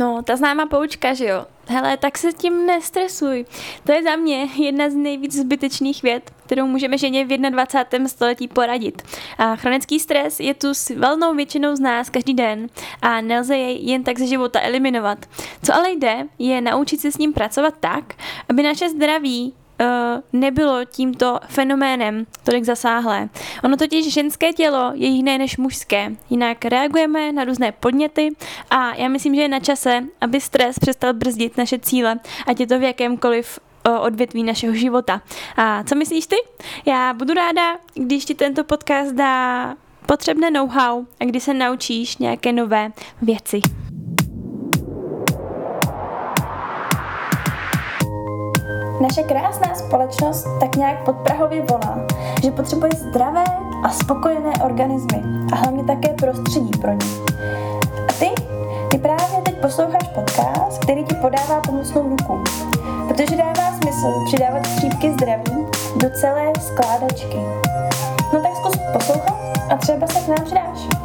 No, ta známá poučka, že jo? Hele, tak se tím nestresuj. To je za mě jedna z nejvíc zbytečných věd, kterou můžeme ženě v 21. století poradit. A chronický stres je tu s velnou většinou z nás každý den a nelze jej jen tak ze života eliminovat. Co ale jde, je naučit se s ním pracovat tak, aby naše zdraví uh, nebylo tímto fenoménem tolik zasáhlé. Ono totiž ženské tělo je jiné než mužské, jinak reagujeme na různé podněty a já myslím, že je na čase, aby stres přestal brzdit naše cíle, ať je to v jakémkoliv eh, odvětví našeho života. A co myslíš ty? Já budu ráda, když ti tento podcast dá potřebné know-how a kdy se naučíš nějaké nové věci. Naše krásná společnost tak nějak podprahově volá, že potřebuje zdravé a spokojené organismy a hlavně také prostředí pro ně. A ty? Ty právě teď posloucháš podcast, který ti podává pomocnou ruku. Protože dává smysl přidávat střípky zdraví do celé skládačky. No tak zkus poslouchat a třeba se k nám přidáš.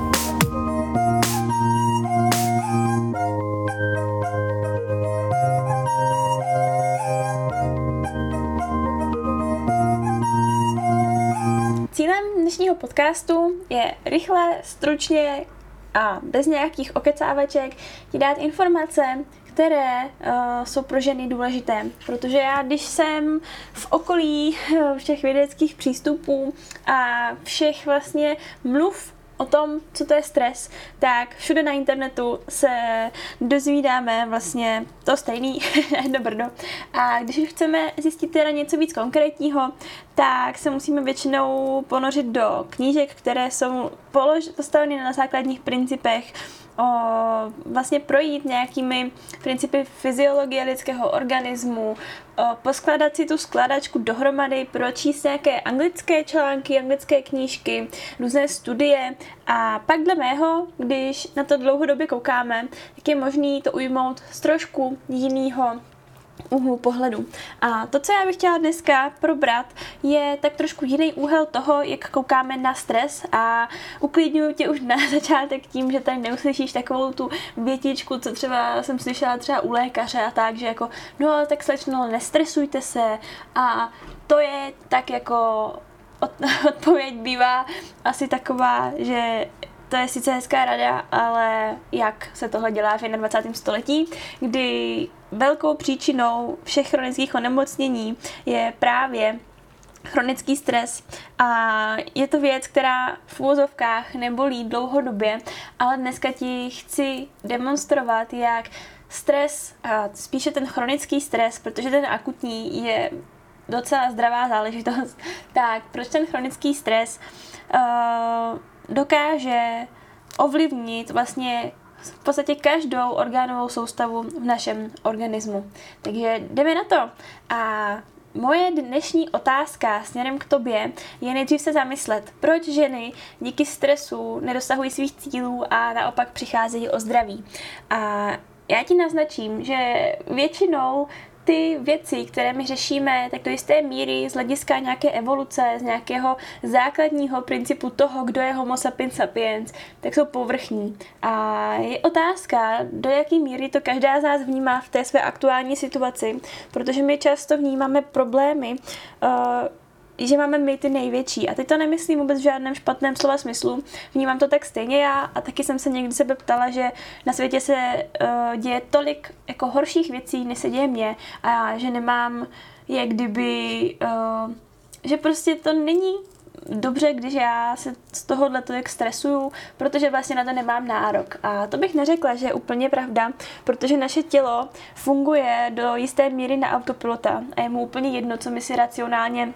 Podcastu je rychle, stručně a bez nějakých okecávaček ti dát informace, které uh, jsou pro ženy důležité. Protože já, když jsem v okolí uh, všech vědeckých přístupů a všech vlastně mluv o tom, co to je stres, tak všude na internetu se dozvídáme vlastně to stejný, jedno brdo. A když chceme zjistit teda něco víc konkrétního, tak se musíme většinou ponořit do knížek, které jsou polož, postaveny na základních principech o, vlastně projít nějakými principy fyziologie lidského organismu, o, poskládat si tu skladačku dohromady, pročíst nějaké anglické články, anglické knížky, různé studie. A pak dle mého, když na to dlouhodobě koukáme, tak je možný to ujmout z trošku jiného úhlu pohledu. A to, co já bych chtěla dneska probrat, je tak trošku jiný úhel toho, jak koukáme na stres a uklidňuji tě už na začátek tím, že tady neuslyšíš takovou tu větičku, co třeba jsem slyšela třeba u lékaře a tak, že jako, no tak slečno, nestresujte se a to je tak jako odpověď bývá asi taková, že to je sice hezká rada, ale jak se tohle dělá v 21. století, kdy velkou příčinou všech chronických onemocnění je právě chronický stres. A je to věc, která v úvozovkách nebolí dlouhodobě, ale dneska ti chci demonstrovat, jak stres, a spíše ten chronický stres, protože ten akutní je docela zdravá záležitost, tak proč ten chronický stres uh, dokáže ovlivnit vlastně v podstatě každou orgánovou soustavu v našem organismu. Takže jdeme na to. A Moje dnešní otázka směrem k tobě je nejdřív se zamyslet, proč ženy díky stresu nedosahují svých cílů a naopak přicházejí o zdraví. A já ti naznačím, že většinou ty věci, které my řešíme, tak do jisté míry z hlediska nějaké evoluce, z nějakého základního principu toho, kdo je homo sapiens sapiens, tak jsou povrchní. A je otázka, do jaké míry to každá z nás vnímá v té své aktuální situaci, protože my často vnímáme problémy, uh, že máme my ty největší. A teď to nemyslím vůbec v žádném špatném slova smyslu. Vnímám to tak stejně já a taky jsem se někdy sebe ptala, že na světě se uh, děje tolik jako horších věcí, než se děje mě a že nemám je kdyby, uh, že prostě to není dobře, když já se z tohohle tolik stresuju, protože vlastně na to nemám nárok. A to bych neřekla, že je úplně pravda, protože naše tělo funguje do jisté míry na autopilota a je mu úplně jedno, co my si racionálně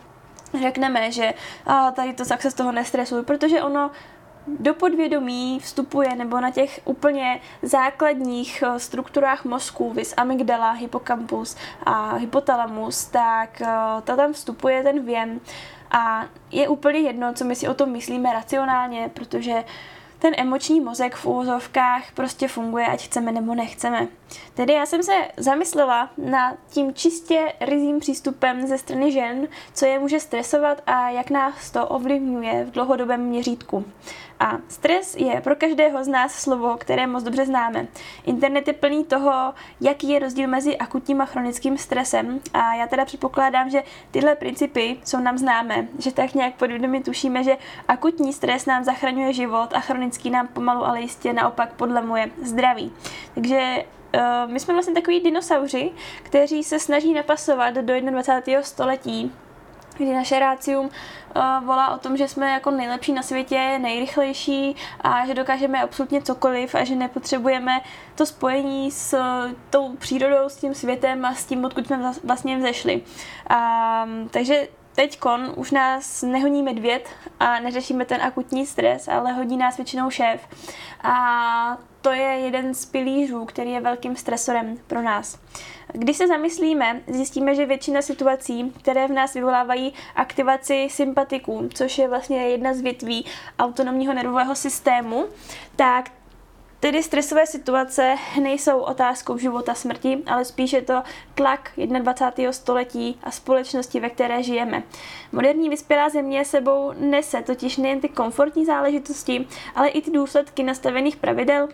řekneme, že a, tady to tak se z toho nestresuj, protože ono do podvědomí vstupuje nebo na těch úplně základních eh, strukturách mozku, vis amygdala, hypokampus a hypotalamus, tak eh, to tam vstupuje ten věm. A je úplně jedno, co my si o tom myslíme racionálně, protože uh, ten emoční mozek v úvozovkách prostě funguje, ať chceme nebo nechceme. Tedy já jsem se zamyslela na tím čistě rizím přístupem ze strany žen, co je může stresovat a jak nás to ovlivňuje v dlouhodobém měřítku. A stres je pro každého z nás slovo, které moc dobře známe. Internet je plný toho, jaký je rozdíl mezi akutním a chronickým stresem. A já teda předpokládám, že tyhle principy jsou nám známé, že tak nějak podvědomě tušíme, že akutní stres nám zachraňuje život a chronický nám pomalu, ale jistě naopak podlemuje zdraví. Takže uh, my jsme vlastně takový dinosauři, kteří se snaží napasovat do 21. století kdy naše rácium uh, volá o tom, že jsme jako nejlepší na světě, nejrychlejší a že dokážeme absolutně cokoliv a že nepotřebujeme to spojení s uh, tou přírodou, s tím světem a s tím, odkud jsme vlastně vzešli. Um, takže teď kon už nás nehoní medvěd a neřešíme ten akutní stres, ale hodí nás většinou šéf. A to je jeden z pilířů, který je velkým stresorem pro nás. Když se zamyslíme, zjistíme, že většina situací, které v nás vyvolávají aktivaci sympatiků, což je vlastně jedna z větví autonomního nervového systému, tak Tedy stresové situace nejsou otázkou života smrti, ale spíše je to tlak 21. století a společnosti, ve které žijeme. Moderní vyspělá země sebou nese totiž nejen ty komfortní záležitosti, ale i ty důsledky nastavených pravidel,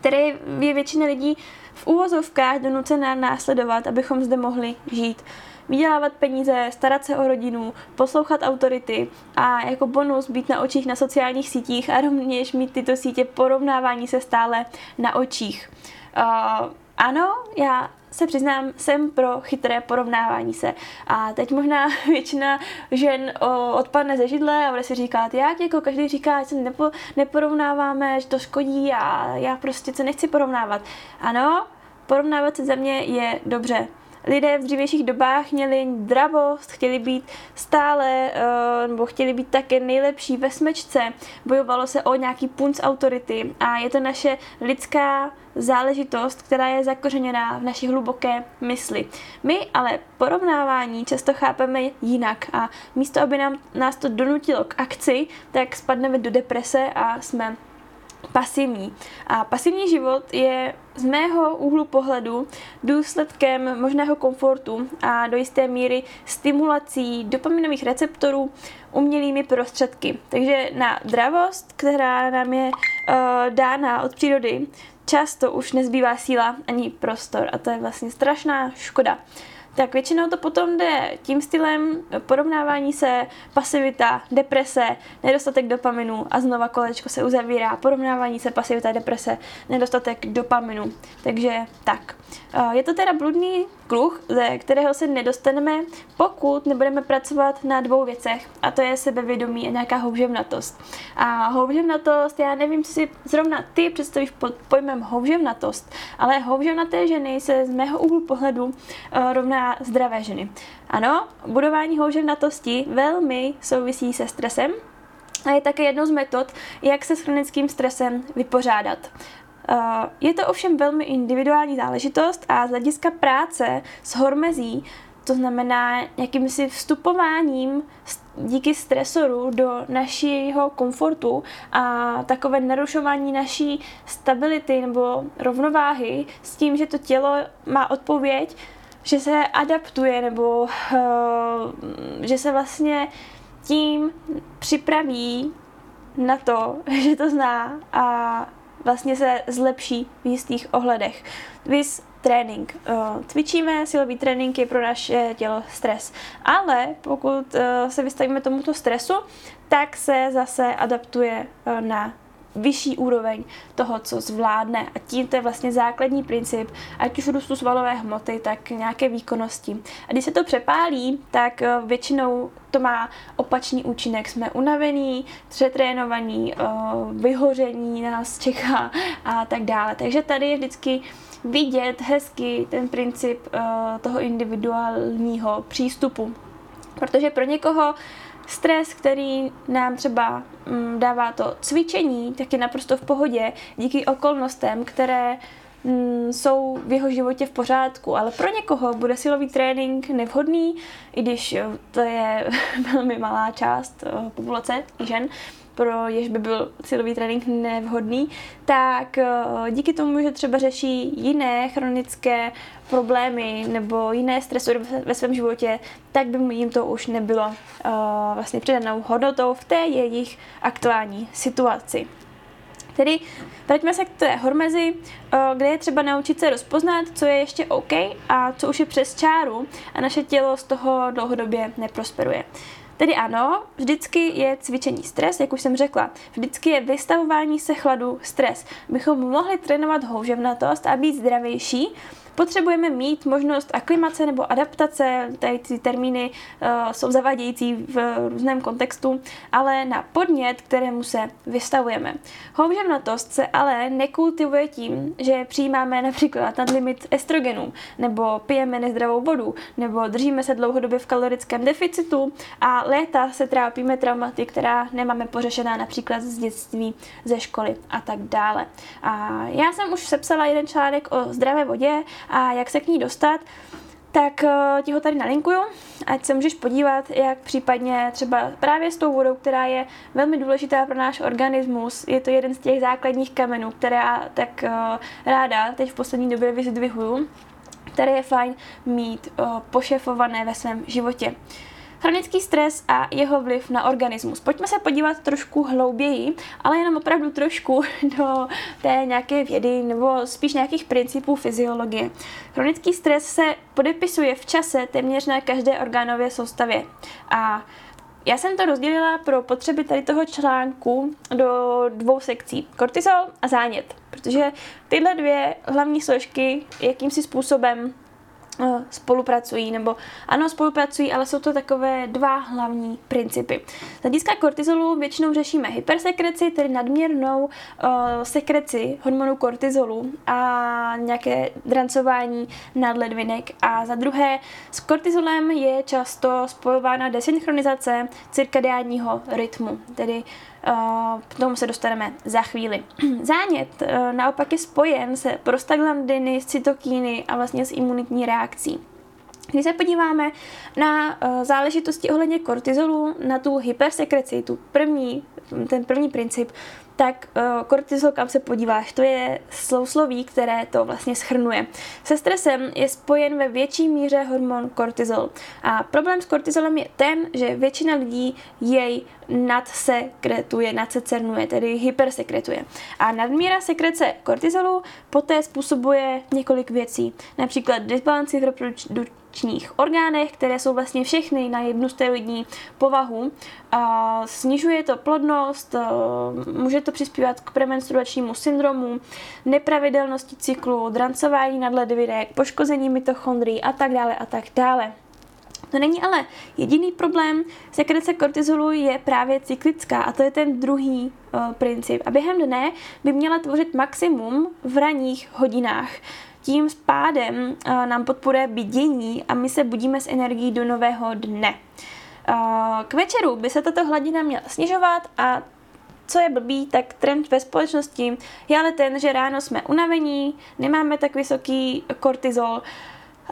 které je většina lidí v úvozovkách donucená následovat, abychom zde mohli žít vydělávat peníze, starat se o rodinu, poslouchat autority a jako bonus být na očích na sociálních sítích a rovněž mít tyto sítě porovnávání se stále na očích. Uh, ano, já se přiznám, jsem pro chytré porovnávání se. A teď možná většina žen odpadne ze židle a bude si říkat, jak jako každý říká, že se nepo, neporovnáváme, že to škodí a já prostě se nechci porovnávat. Ano, porovnávat se za mě je dobře lidé v dřívějších dobách měli dravost, chtěli být stále, uh, nebo chtěli být také nejlepší ve smečce, bojovalo se o nějaký punc autority a je to naše lidská záležitost, která je zakořeněná v naší hluboké mysli. My ale porovnávání často chápeme jinak a místo, aby nám, nás to donutilo k akci, tak spadneme do deprese a jsme pasivní. A pasivní život je z mého úhlu pohledu důsledkem možného komfortu a do jisté míry stimulací dopaminových receptorů umělými prostředky. Takže na dravost, která nám je uh, dána od přírody, často už nezbývá síla ani prostor a to je vlastně strašná škoda tak většinou to potom jde tím stylem porovnávání se, pasivita, deprese, nedostatek dopaminu a znova kolečko se uzavírá, porovnávání se, pasivita, deprese, nedostatek dopaminu. Takže tak. Je to teda bludný kruh, ze kterého se nedostaneme, pokud nebudeme pracovat na dvou věcech, a to je sebevědomí a nějaká houževnatost. A houževnatost, já nevím, co si zrovna ty představíš pod pojmem houževnatost, ale houževnaté ženy se z mého úhlu pohledu uh, zdravé ženy. Ano, budování houževnatosti velmi souvisí se stresem, a je také jednou z metod, jak se s chronickým stresem vypořádat. Eh, je to ovšem velmi individuální záležitost a z hlediska práce s hormezí, to znamená nějakým si vstupováním díky stresoru do našeho komfortu a takové narušování naší stability nebo rovnováhy s tím, že to tělo má odpověď, že se adaptuje nebo uh, že se vlastně tím připraví na to, že to zná a vlastně se zlepší v jistých ohledech. Vys trénink. Uh, cvičíme, silový trénink je pro naše tělo stres. Ale pokud uh, se vystavíme tomuto stresu, tak se zase adaptuje na vyšší úroveň toho, co zvládne. A tím to je vlastně základní princip, ať už růstu svalové hmoty, tak nějaké výkonnosti. A když se to přepálí, tak eh, většinou to má opačný účinek. Jsme unavení, přetrénovaní, eh, vyhoření nás čeká a tak dále. Takže tady je vždycky vidět hezky ten princip eh, toho individuálního přístupu. Protože pro někoho Stres, který nám třeba mm, dává to cvičení, tak je naprosto v pohodě díky okolnostem, které mm, jsou v jeho životě v pořádku, ale pro někoho bude silový trénink nevhodný, i když to je velmi malá část uh, populace žen, pro jež by byl silový trénink nevhodný, tak eh, díky tomu, že třeba řeší jiné chronické problémy nebo jiné stresory ve svém životě, tak by jim to už nebylo uh, vlastně přidanou hodnotou v té jejich aktuální situaci. Tedy vraťme se k té hormezi, eh, kde je třeba naučit se rozpoznat, co je ještě OK a co už je přes čáru a naše tělo z toho dlouhodobě neprosperuje. Tedy ano, vždycky je cvičení stres, jak už jsem řekla. Vždycky je vystavování se chladu stres. Bychom mohli trénovat houževnatost a být zdravější, potřebujeme mít možnost aklimace nebo adaptace, tady ty termíny uh, jsou zavadějící v různém kontextu, ale na podnět, kterému se vystavujeme. Houževnatost se ale nekultivuje tím, že přijímáme například nadlimit estrogenů, nebo pijeme nezdravou vodu, nebo držíme se dlouhodobě v kalorickém deficitu a léta se trápíme traumaty, která nemáme pořešená například z dětství, ze školy a tak dále. A já jsem už sepsala jeden článek o zdravé vodě a jak se k ní dostat, tak uh, ti ho tady nalinkuju, ať se můžeš podívat, jak případně třeba právě s tou vodou, která je velmi důležitá pro náš organismus, je to jeden z těch základních kamenů, které já tak uh, ráda teď v poslední době vyzdvihuju, které je fajn mít uh, pošefované ve svém životě. Chronický stres a jeho vliv na organismus. Pojďme se podívat trošku hlouběji, ale jenom opravdu trošku do té nějaké vědy nebo spíš nějakých principů fyziologie. Chronický stres se podepisuje v čase téměř na každé orgánové soustavě. A já jsem to rozdělila pro potřeby tady toho článku do dvou sekcí. Kortizol a zánět. Protože tyhle dvě hlavní složky jakýmsi způsobem spolupracují, nebo ano, spolupracují, ale jsou to takové dva hlavní principy. Z hlediska kortizolu většinou řešíme hypersekreci, tedy nadměrnou uh, sekreci hormonu kortizolu a nějaké drancování nadledvinek. A za druhé, s kortizolem je často spojována desynchronizace cirkadiánního rytmu, tedy k tomu se dostaneme za chvíli. Zánět e, naopak je spojen se prostaglandiny, s cytokíny a vlastně s imunitní reakcí. Když se podíváme na uh, záležitosti ohledně kortizolu, na tu hypersekreci, tu první, ten první princip, tak uh, kortizol, kam se podíváš, to je slousloví, které to vlastně schrnuje. Se stresem je spojen ve větší míře hormon kortizol. A problém s kortizolem je ten, že většina lidí jej nadsekretuje, nadsecernuje, tedy hypersekretuje. A nadmíra sekrece kortizolu poté způsobuje několik věcí. Například disbalanci v reprodukčních orgánech, které jsou vlastně všechny na jednu steroidní povahu. A snižuje to plodnost, může to přispívat k premenstruačnímu syndromu, nepravidelnosti cyklu, drancování nadledvinek, poškození mitochondrií a tak dále a tak dále. To není ale jediný problém. Sekrece kortizolu je právě cyklická a to je ten druhý uh, princip. A během dne by měla tvořit maximum v ranních hodinách. Tím pádem uh, nám podporuje vidění a my se budíme s energií do nového dne. Uh, k večeru by se tato hladina měla snižovat a co je blbý, tak trend ve společnosti je ale ten, že ráno jsme unavení, nemáme tak vysoký kortizol,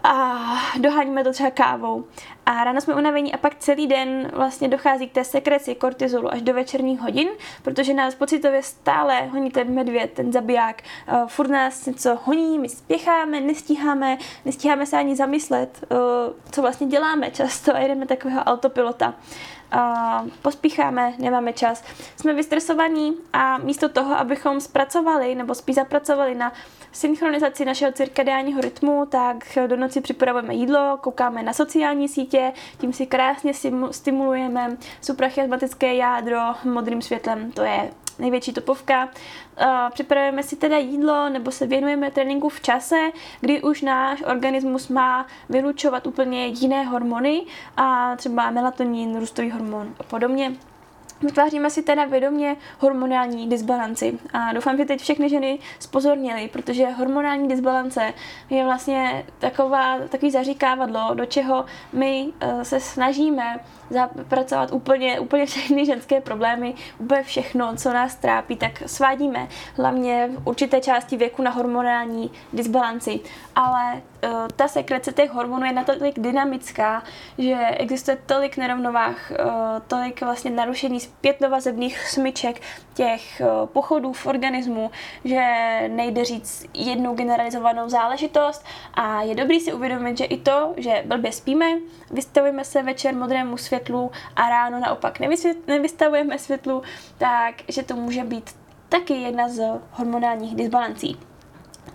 a doháníme to třeba kávou. A ráno jsme unavení a pak celý den vlastně dochází k té sekreci kortizolu až do večerních hodin, protože nás pocitově stále honí ten medvěd, ten zabiják. Uh, furt nás něco honí, my spěcháme, nestíháme, nestíháme se ani zamyslet, uh, co vlastně děláme často a jedeme takového autopilota uh, pospícháme, nemáme čas, jsme vystresovaní a místo toho, abychom zpracovali nebo spíš zapracovali na synchronizaci našeho cirkadiálního rytmu, tak do noci připravujeme jídlo, koukáme na sociální sítě, tím si krásně stimulujeme suprachiasmatické jádro modrým světlem, to je největší topovka. Připravujeme si teda jídlo nebo se věnujeme tréninku v čase, kdy už náš organismus má vylučovat úplně jiné hormony a třeba melatonin, růstový hormon a podobně. Vytváříme si teda vědomě hormonální disbalanci. A doufám, že teď všechny ženy spozornily, protože hormonální disbalance je vlastně taková, takový zaříkávadlo, do čeho my uh, se snažíme zapracovat úplně, úplně všechny ženské problémy, úplně všechno, co nás trápí, tak svádíme hlavně v určité části věku na hormonální disbalanci. Ale uh, ta sekrece těch hormonů je natolik dynamická, že existuje tolik nerovnovách, uh, tolik vlastně narušení zpětnovazebných smyček, těch uh, pochodů v organismu, že nejde říct jednu generalizovanou záležitost a je dobrý si uvědomit, že i to, že blbě spíme, vystavujeme se večer modrému světlu a ráno naopak nevystavujeme světlu, tak že to může být taky jedna z hormonálních disbalancí.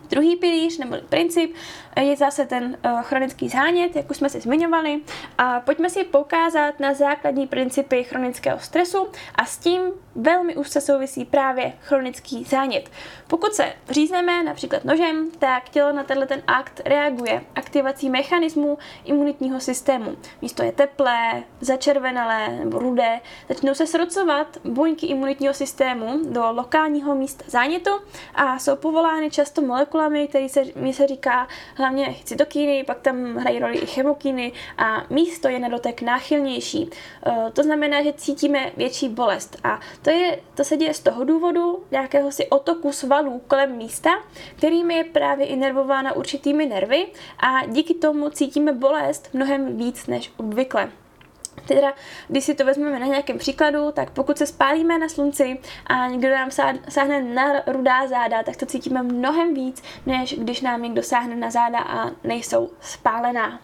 Druhý pilíř nebo princip je zase ten uh, chronický zánět, jak už jsme si zmiňovali. A pojďme si poukázat na základní principy chronického stresu a s tím velmi úzce souvisí právě chronický zánět. Pokud se řízneme například nožem, tak tělo na tenhle ten akt reaguje aktivací mechanismu imunitního systému. Místo je teplé, začervenalé nebo rudé, začnou se srocovat buňky imunitního systému do lokálního místa zánětu a jsou povolány často molekulami, které se, mi se říká hlavně cytokíny, pak tam hrají roli i chemokíny a místo je na dotek náchylnější. E, to znamená, že cítíme větší bolest a to, je, to se děje z toho důvodu nějakého si otoku svalů kolem místa, kterými je právě inervována určitými nervy a díky tomu cítíme bolest mnohem víc než obvykle. Teda, když si to vezmeme na nějakém příkladu, tak pokud se spálíme na slunci a někdo nám sáhne na rudá záda, tak to cítíme mnohem víc, než když nám někdo sáhne na záda a nejsou spálená.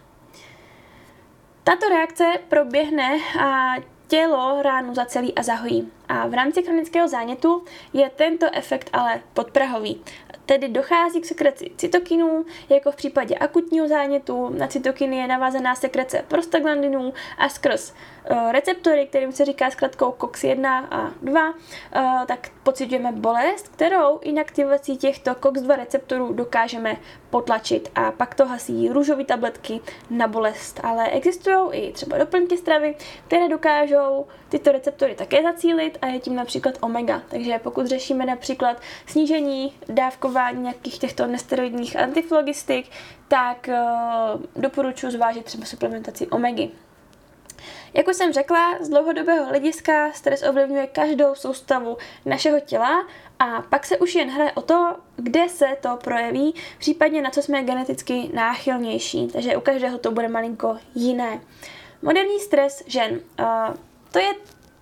Tato reakce proběhne a tělo ránu zacelí a zahojí. A v rámci chronického zánětu je tento efekt ale podprahový. Tedy dochází k sekreci cytokinů, jako v případě akutního zánětu. Na cytokiny je navázaná sekrece prostaglandinů a skrz uh, receptory, kterým se říká zkratkou COX1 a 2, uh, eh, tak pocitujeme bolest, kterou inaktivací těchto COX2 receptorů dokážeme potlačit a pak to hasí růžové tabletky na bolest. Ale existují i třeba doplňky stravy, které dokážou tyto receptory také zacílit a je tím například omega. Takže pokud řešíme například snížení dávkování nějakých těchto nesteroidních antiflogistik, tak uh, doporučuji zvážit třeba suplementaci omegy. Jak už jsem řekla, z dlouhodobého hlediska stres ovlivňuje každou soustavu našeho těla a pak se už jen hraje o to, kde se to projeví, případně na co jsme geneticky náchylnější. Takže u každého to bude malinko jiné. Moderní stres žen. Uh, to je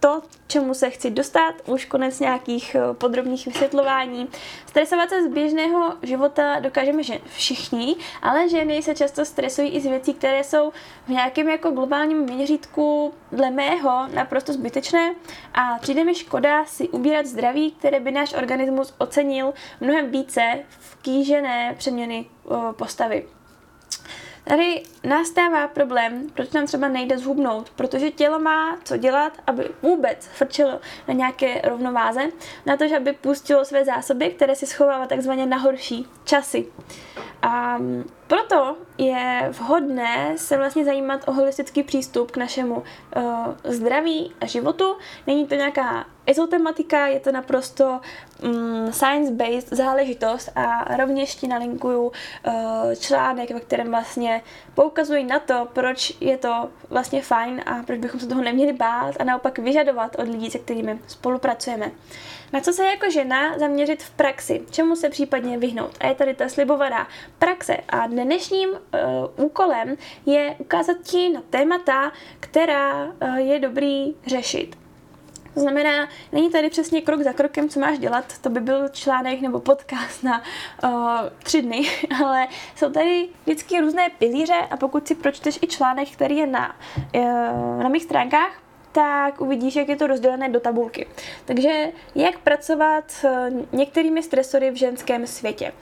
to, čemu se chci dostat, už konec nějakých eh, podrobných vysvětlování. Stresovat se z běžného života dokážeme že všichni, ale ženy se často stresují i z věcí, které jsou v nějakém jako globálním měřítku dle mého naprosto zbytečné a přijde mi škoda si ubírat zdraví, které by náš organismus ocenil mnohem více v kýžené přeměny eh, postavy. Tady nastává problém, proč nám třeba nejde zhubnout, protože tělo má co dělat, aby vůbec frčelo na nějaké rovnováze, na to, aby pustilo své zásoby, které si schovává takzvaně na horší časy. A proto je vhodné se vlastně zajímat o holistický přístup k našemu uh, zdraví a životu. Není to nějaká ezotematika, je to naprosto um, science-based záležitost a rovněž ti nalinkuju uh, článek, ve kterém vlastně poukazují na to, proč je to vlastně fajn a proč bychom se toho neměli bát a naopak vyžadovat od lidí, se kterými spolupracujeme. Na co se jako žena zaměřit v praxi, čemu se případně vyhnout. A je tady ta slibovaná praxe. A dnešním uh, úkolem je ukázat ti na témata, která uh, je dobrý řešit. To znamená, není tady přesně krok za krokem, co máš dělat, to by byl článek nebo podcast na uh, tři dny, ale jsou tady vždycky různé pilíře a pokud si pročteš i článek, který je na, uh, na mých stránkách, tak uvidíš, jak je to rozdělené do tabulky. Takže jak pracovat s některými stresory v ženském světě.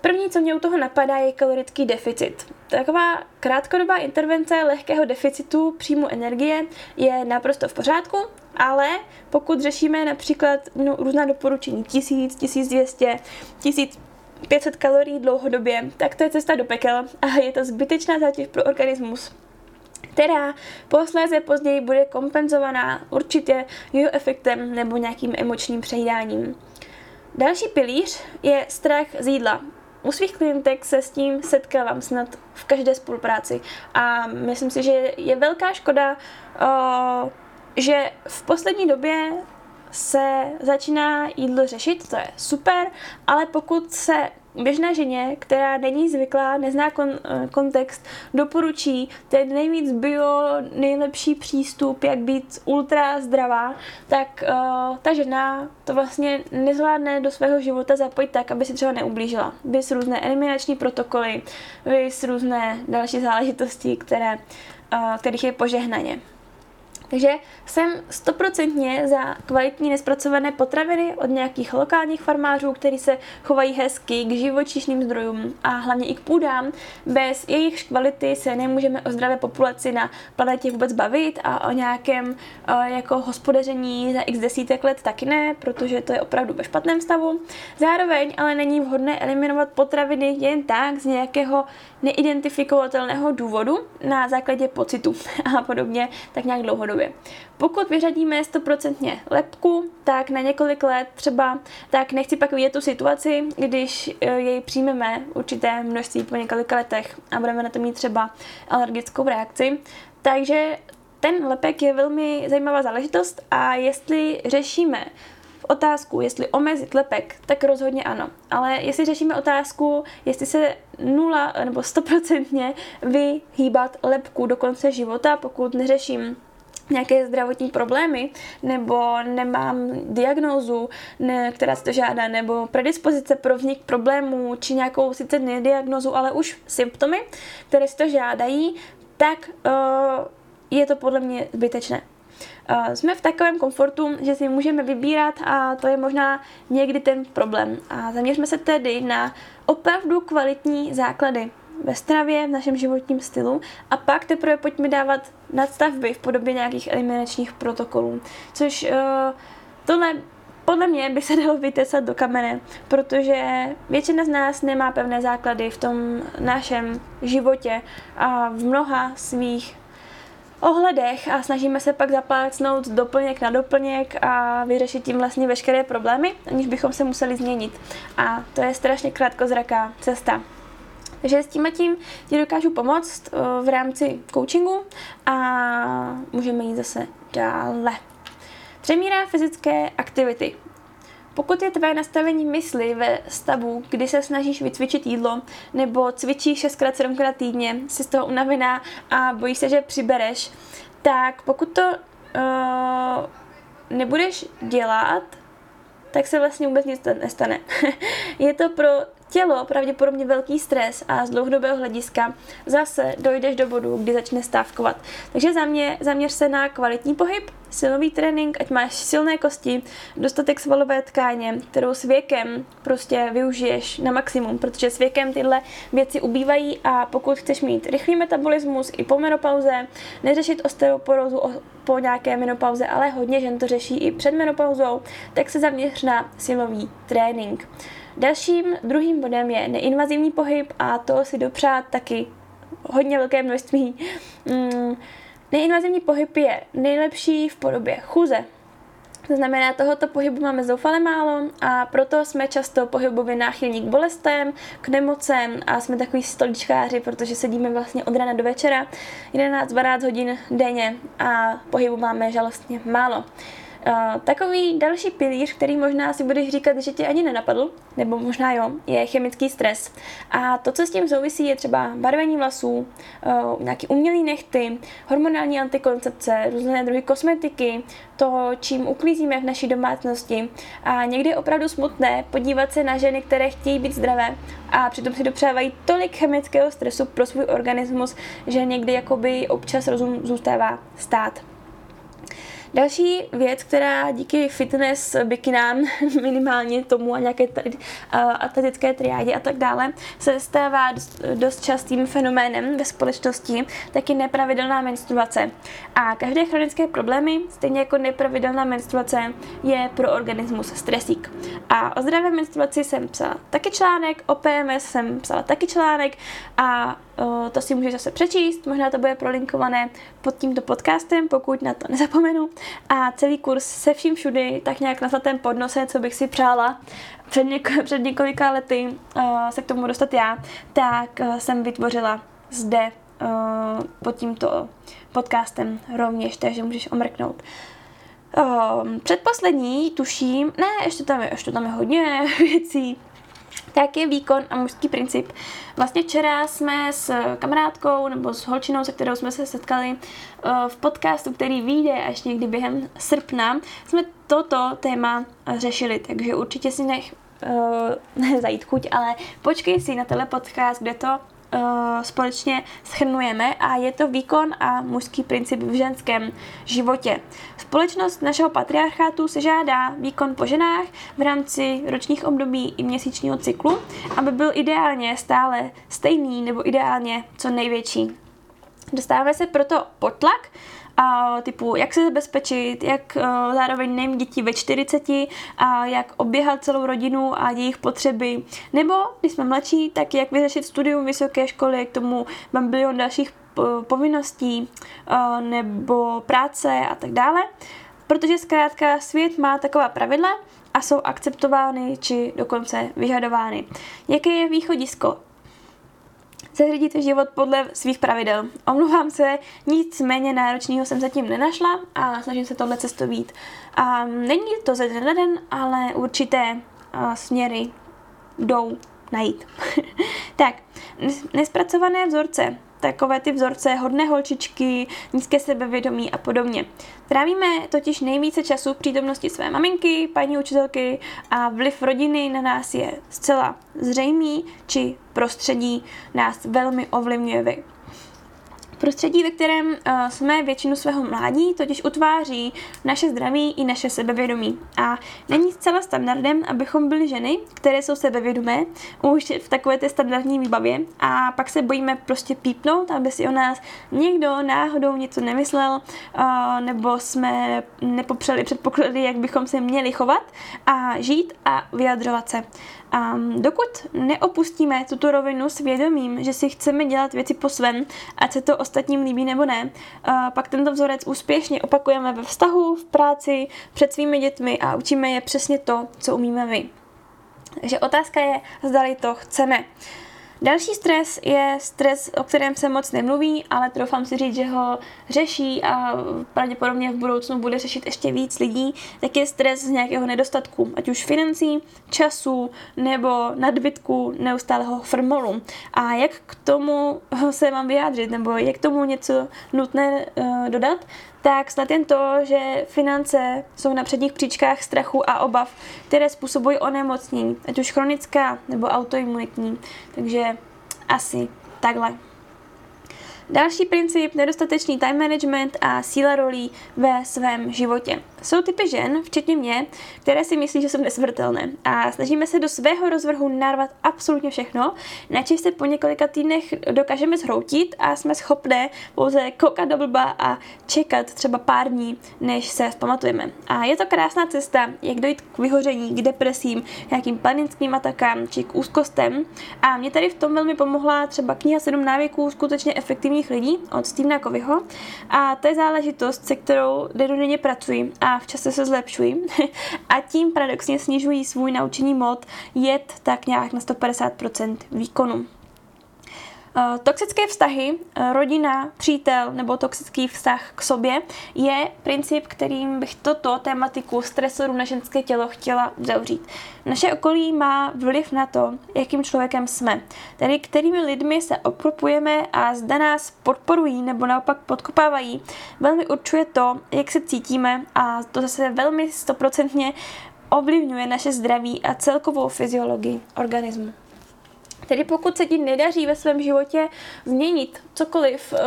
První, co mě u toho napadá, je kalorický deficit. Taková krátkodobá intervence lehkého deficitu příjmu energie je naprosto v pořádku, ale pokud řešíme například no, různá doporučení 1000, 1200, 1500 kalorií dlouhodobě, tak to je cesta do pekel a je to zbytečná zátěž pro organismus která posléze později bude kompenzovaná určitě jeho efektem nebo nějakým emočním přejídáním. Další pilíř je strach z jídla. u svých klientek se s tím setkávám snad v každé spolupráci a myslím si, že je velká škoda, že v poslední době se začíná jídlo řešit, to je super, ale pokud se běžné ženě, která není zvyklá, nezná kon, eh, kontext, doporučí ten nejvíc bio, nejlepší přístup, jak být ultra zdravá, tak uh, ta žena to vlastně nezvládne do svého života zapojit tak, aby si třeba neublížila. Vys různé eliminační protokoly, vys různé další záležitosti, které, uh, kterých je požehnaně. Takže jsem stoprocentně za kvalitní nespracované potraviny od nějakých lokálních farmářů, kteří se chovají hezky k živočišným zdrojům a hlavně i k půdám. Bez jejich kvality se nemůžeme o zdravé populaci na planetě vůbec bavit a o nějakém o jako hospodaření za x desítek let taky ne, protože to je opravdu ve špatném stavu. Zároveň ale není vhodné eliminovat potraviny jen tak z nějakého neidentifikovatelného důvodu na základě pocitu a podobně, tak nějak dlouhodobě. Pokud vyřadíme 100% lepku, tak na několik let třeba, tak nechci pak vidět tu situaci, když e, jej přijmeme určité množství po několika letech a budeme na to mít třeba alergickou reakci. Takže ten lepek je velmi zajímavá záležitost a jestli řešíme otázku, jestli omezit lepek, tak rozhodně ano. Ale jestli řešíme otázku, jestli se nula nebo stoprocentně vyhýbat lepku do konce života, pokud neřeším nějaké zdravotní problémy, nebo nemám diagnózu, ne, která se to žádá, nebo predispozice pro vznik problémů, či nějakou sice nediagnózu, ale už symptomy, které si to žádají, tak uh, je to podle mě zbytečné. Uh, jsme v takovém komfortu, že si můžeme vybírat a to je možná někdy ten problém. A zaměřme se tedy na opravdu kvalitní základy ve stravě, v našem životním stylu a pak teprve pojďme dávat nadstavby v podobě nějakých eliminačních protokolů. Což uh, tohle podle mě by se dalo vytesat do kamene, protože většina z nás nemá pevné základy v tom našem životě a v mnoha svých ohledech a snažíme se pak zaplácnout doplněk na doplněk a vyřešit tím vlastně veškeré problémy, aniž bychom se museli změnit. A to je strašně krátkozraká cesta. Takže s tím tím ti dokážu pomoct eh, v rámci coachingu a můžeme jít zase dále. Přemíra fyzické aktivity. Pokud je tvé nastavení mysli ve stavu, kdy se snažíš vycvičit jídlo, nebo cvičíš 6x, 7x týdně, jsi z toho unavená a bojíš se, že přibereš, tak pokud to uh, nebudeš dělat, tak se vlastně vůbec nic nestane. je to pro tělo pravděpodobně velký stres a z dlouhodobého hlediska zase dojdeš do bodu, kdy začne stávkovat. Takže za mě zaměř se na kvalitní pohyb, silový trénink, ať máš silné kosti, dostatek svalové tkáně, kterou s věkem prostě využiješ na maximum, protože s věkem tyhle věci ubývají a pokud chceš mít rychlý metabolismus i po menopauze, neřešit osteoporózu po nějaké menopauze, ale hodně žen to řeší i před menopauzou, tak se zaměř na silový trénink. Dalším druhým bodem je neinvazivní pohyb a to si dopřát taky hodně velké množství. Mm, neinvazivní pohyb je nejlepší v podobě chůze. To znamená, tohoto pohybu máme zoufale málo a proto jsme často pohybově náchylní k bolestem, k nemocem a jsme takový stoličkáři, protože sedíme vlastně od rána do večera 11-12 hodin denně a pohybu máme žalostně málo. Uh, takový další pilíř, který možná si budeš říkat, že tě ani nenapadl, nebo možná jo, je chemický stres. A to, co s tím souvisí, je třeba barvení vlasů, uh, nějaký umělý nechty, hormonální antikoncepce, různé druhy kosmetiky, to, čím uklízíme v naší domácnosti. A někdy je opravdu smutné podívat se na ženy, které chtějí být zdravé a přitom si dopřávají tolik chemického stresu pro svůj organismus, že někdy jakoby občas rozum zůstává stát. Další věc, která díky fitness bikinám, minimálně tomu a nějaké uh, atletické triádě a tak dále, se stává dost, dost častým fenoménem ve společnosti, taky nepravidelná menstruace. A každé chronické problémy, stejně jako nepravidelná menstruace, je pro organismus stresík. A o zdravé menstruaci jsem psala taky článek, o PMS jsem psala taky článek a to si můžeš zase přečíst, možná to bude prolinkované pod tímto podcastem, pokud na to nezapomenu. a celý kurz se vším všudy tak nějak na zlatém podnose, co bych si přála před, něk- před několika lety uh, se k tomu dostat já, tak uh, jsem vytvořila zde uh, pod tímto podcastem rovněž, takže můžeš omrknout. Um, předposlední, tuším, ne, ještě tam je, ještě tam je hodně věcí, tak je výkon a mužský princip. Vlastně včera jsme s kamarádkou nebo s holčinou, se kterou jsme se setkali v podcastu, který vyjde až někdy během srpna, jsme toto téma řešili, takže určitě si nech uh, zajít chuť, ale počkej si na tenhle podcast, kde to společně schrnujeme a je to výkon a mužský princip v ženském životě. Společnost našeho patriarchátu se žádá výkon po ženách v rámci ročních období i měsíčního cyklu, aby byl ideálně stále stejný nebo ideálně co největší. Dostáváme se proto pod tlak, a typu jak se zabezpečit, jak uh, zároveň nejím děti ve 40 a jak oběhat celou rodinu a jejich potřeby. Nebo, když jsme mladší, tak jak vyřešit studium vysoké školy, k tomu mám bilion dalších povinností uh, nebo práce a tak dále. Protože zkrátka svět má taková pravidla a jsou akceptovány či dokonce vyžadovány. Jaké je východisko? Zařídíte život podle svých pravidel. Omlouvám se, nic méně náročného jsem zatím nenašla a snažím se tohle cesto vít. A není to ze den na den, ale určité směry jdou najít. tak, nespracované vzorce takové ty vzorce, hodné holčičky, nízké sebevědomí a podobně. Trávíme totiž nejvíce času v přítomnosti své maminky, paní učitelky a vliv rodiny na nás je zcela zřejmý, či prostředí nás velmi ovlivňuje. Prostředí, ve kterém uh, jsme většinu svého mládí, totiž utváří naše zdraví i naše sebevědomí. A není zcela standardem, abychom byli ženy, které jsou sebevědomé, už v takové té standardní výbavě a pak se bojíme prostě pípnout, aby si o nás někdo náhodou něco nemyslel, uh, nebo jsme nepopřeli předpoklady, jak bychom se měli chovat a žít a vyjadřovat se. A dokud neopustíme tuto rovinu s vědomím, že si chceme dělat věci po svém, ať se to ostatním líbí nebo ne, pak tento vzorec úspěšně opakujeme ve vztahu, v práci, před svými dětmi a učíme je přesně to, co umíme my. Takže otázka je, zdali to chceme. Uh, Další stres je stres, o kterém se moc nemluví, ale troufám si říct, že ho řeší a pravděpodobně v budoucnu bude řešit ještě víc lidí, tak je stres z nějakého nedostatku, ať už financí, času nebo nadbytku neustálého formolu. A jak k tomu se mám vyjádřit, nebo je k tomu něco nutné uh, dodat, tak snad jen to, že finance jsou na předních příčkách strachu a obav, které způsobují onemocnění, ať už chronická nebo autoimunitní. Takže asi takhle. Další princip, nedostatečný time management a síla rolí ve svém životě. Jsou typy žen, včetně mě, které si myslí, že jsou nesmrtelné a snažíme se do svého rozvrhu narvat absolutně všechno, načež se po několika týdnech dokážeme zhroutit a jsme schopné pouze koukat do blba a čekat třeba pár dní, než se vzpamatujeme. A je to krásná cesta, jak dojít k vyhoření, k depresím, nějakým panickým atakám či k úzkostem. A mě tady v tom velmi pomohla třeba kniha 7 návyků skutečně efektivních lidí od Stevena Covyho. A to je záležitost, se kterou dennodenně pracuji a v čase se zlepšují a tím paradoxně snižují svůj naučení mod jet tak nějak na 150% výkonu. Eh, toxické vztahy, eh, rodina, přítel nebo toxický vztah k sobě je princip, kterým bych toto tématiku stresoru na ženské tělo chtěla zavřít. Naše okolí má vliv na to, jakým člověkem jsme, tedy kterými lidmi se obklopujeme a zda nás podporují nebo naopak podkopávají, velmi určuje to, jak se cítíme a to zase velmi stoprocentně ovlivňuje naše zdraví a celkovou fyziologii organismu. Tedy pokud se ti nedaří ve svém životě změnit cokoliv, eh,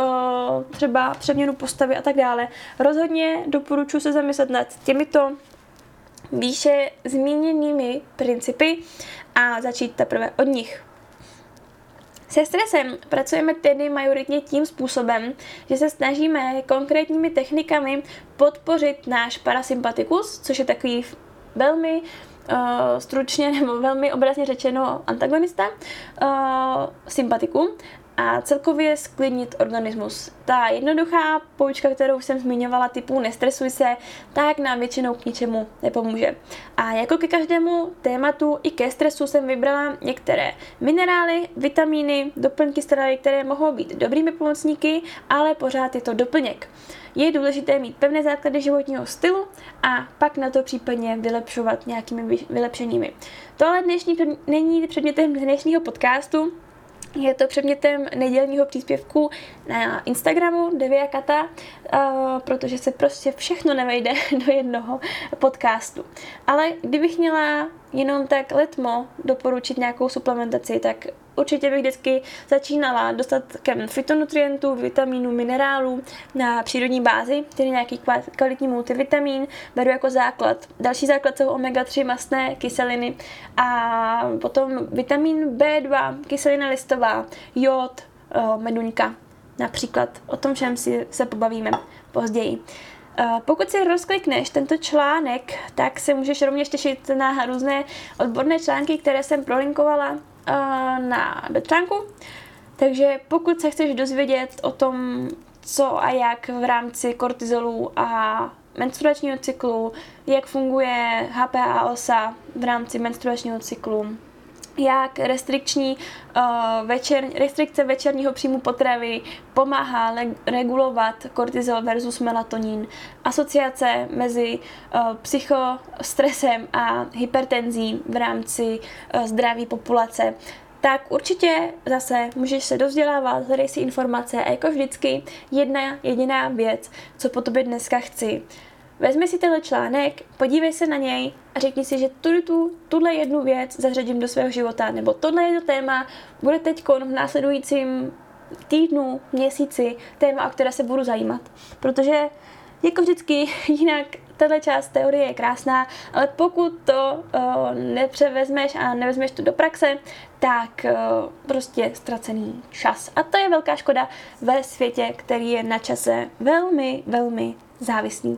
třeba přeměnu postavy a tak dále, rozhodně doporučuji se zamyslet nad těmito výše zmíněnými principy a začít teprve od nich. Se stresem pracujeme tedy majoritně tím způsobem, že se snažíme konkrétními technikami podpořit náš parasympatikus, což je takový velmi uh, stručně nebo velmi obrazně řečeno antagonista, uh, sympatiku. a celkově sklidnit organismus. Ta jednoduchá poučka, kterou jsem zmiňovala, typu nestresuj se, tak nám většinou k ničemu nepomůže. A jako ke každému tématu i ke stresu jsem vybrala některé minerály, vitamíny, doplňky stravy, které mohou být dobrými pomocníky, ale pořád je to doplněk. Je důležité mít pevné základy životního stylu a pak na to případně vylepšovat nějakými vylepšeními. To ale dnešní, není předmětem dnešního podcastu, je to předmětem nedělního příspěvku na Instagramu Deviakata, uh, protože se prostě všechno nevejde do jednoho podcastu. Ale kdybych měla jenom tak letmo doporučit nějakou suplementaci, tak určitě bych vždycky začínala dostatkem fitonutrientů, vitamínů, minerálů na přírodní bázi, tedy nějaký kvalitní multivitamin, beru jako základ. Další základ jsou omega-3 mastné kyseliny a potom vitamin B2, kyselina listová, jod, meduňka. Například o tom všem si se pobavíme později. Pokud si rozklikneš tento článek, tak se můžeš rovněž těšit na různé odborné články, které jsem prolinkovala na článku. Takže pokud se chceš dozvědět o tom, co a jak v rámci kortizolu a menstruačního cyklu, jak funguje HPA osa v rámci menstruačního cyklu, jak restrikční uh, večer, restrikce večerního příjmu potravy pomáhá le- regulovat kortizol versus melatonin, asociace mezi uh, psychostresem a hypertenzí v rámci uh, zdraví populace, tak určitě zase můžeš se dozdělávat, hledej si informace a jako vždycky jedna jediná věc, co po tobě dneska chci, Vezmi si tenhle článek, podívej se na něj a řekni si, že tuhle, tu, tuhle jednu věc zařadím do svého života, nebo tohle jedno téma bude teď v následujícím týdnu, měsíci téma, o které se budu zajímat. Protože jako vždycky jinak tahle část teorie je krásná, ale pokud to uh, nepřevezmeš a nevezmeš to do praxe, tak uh, prostě ztracený čas. A to je velká škoda ve světě, který je na čase velmi, velmi závislí.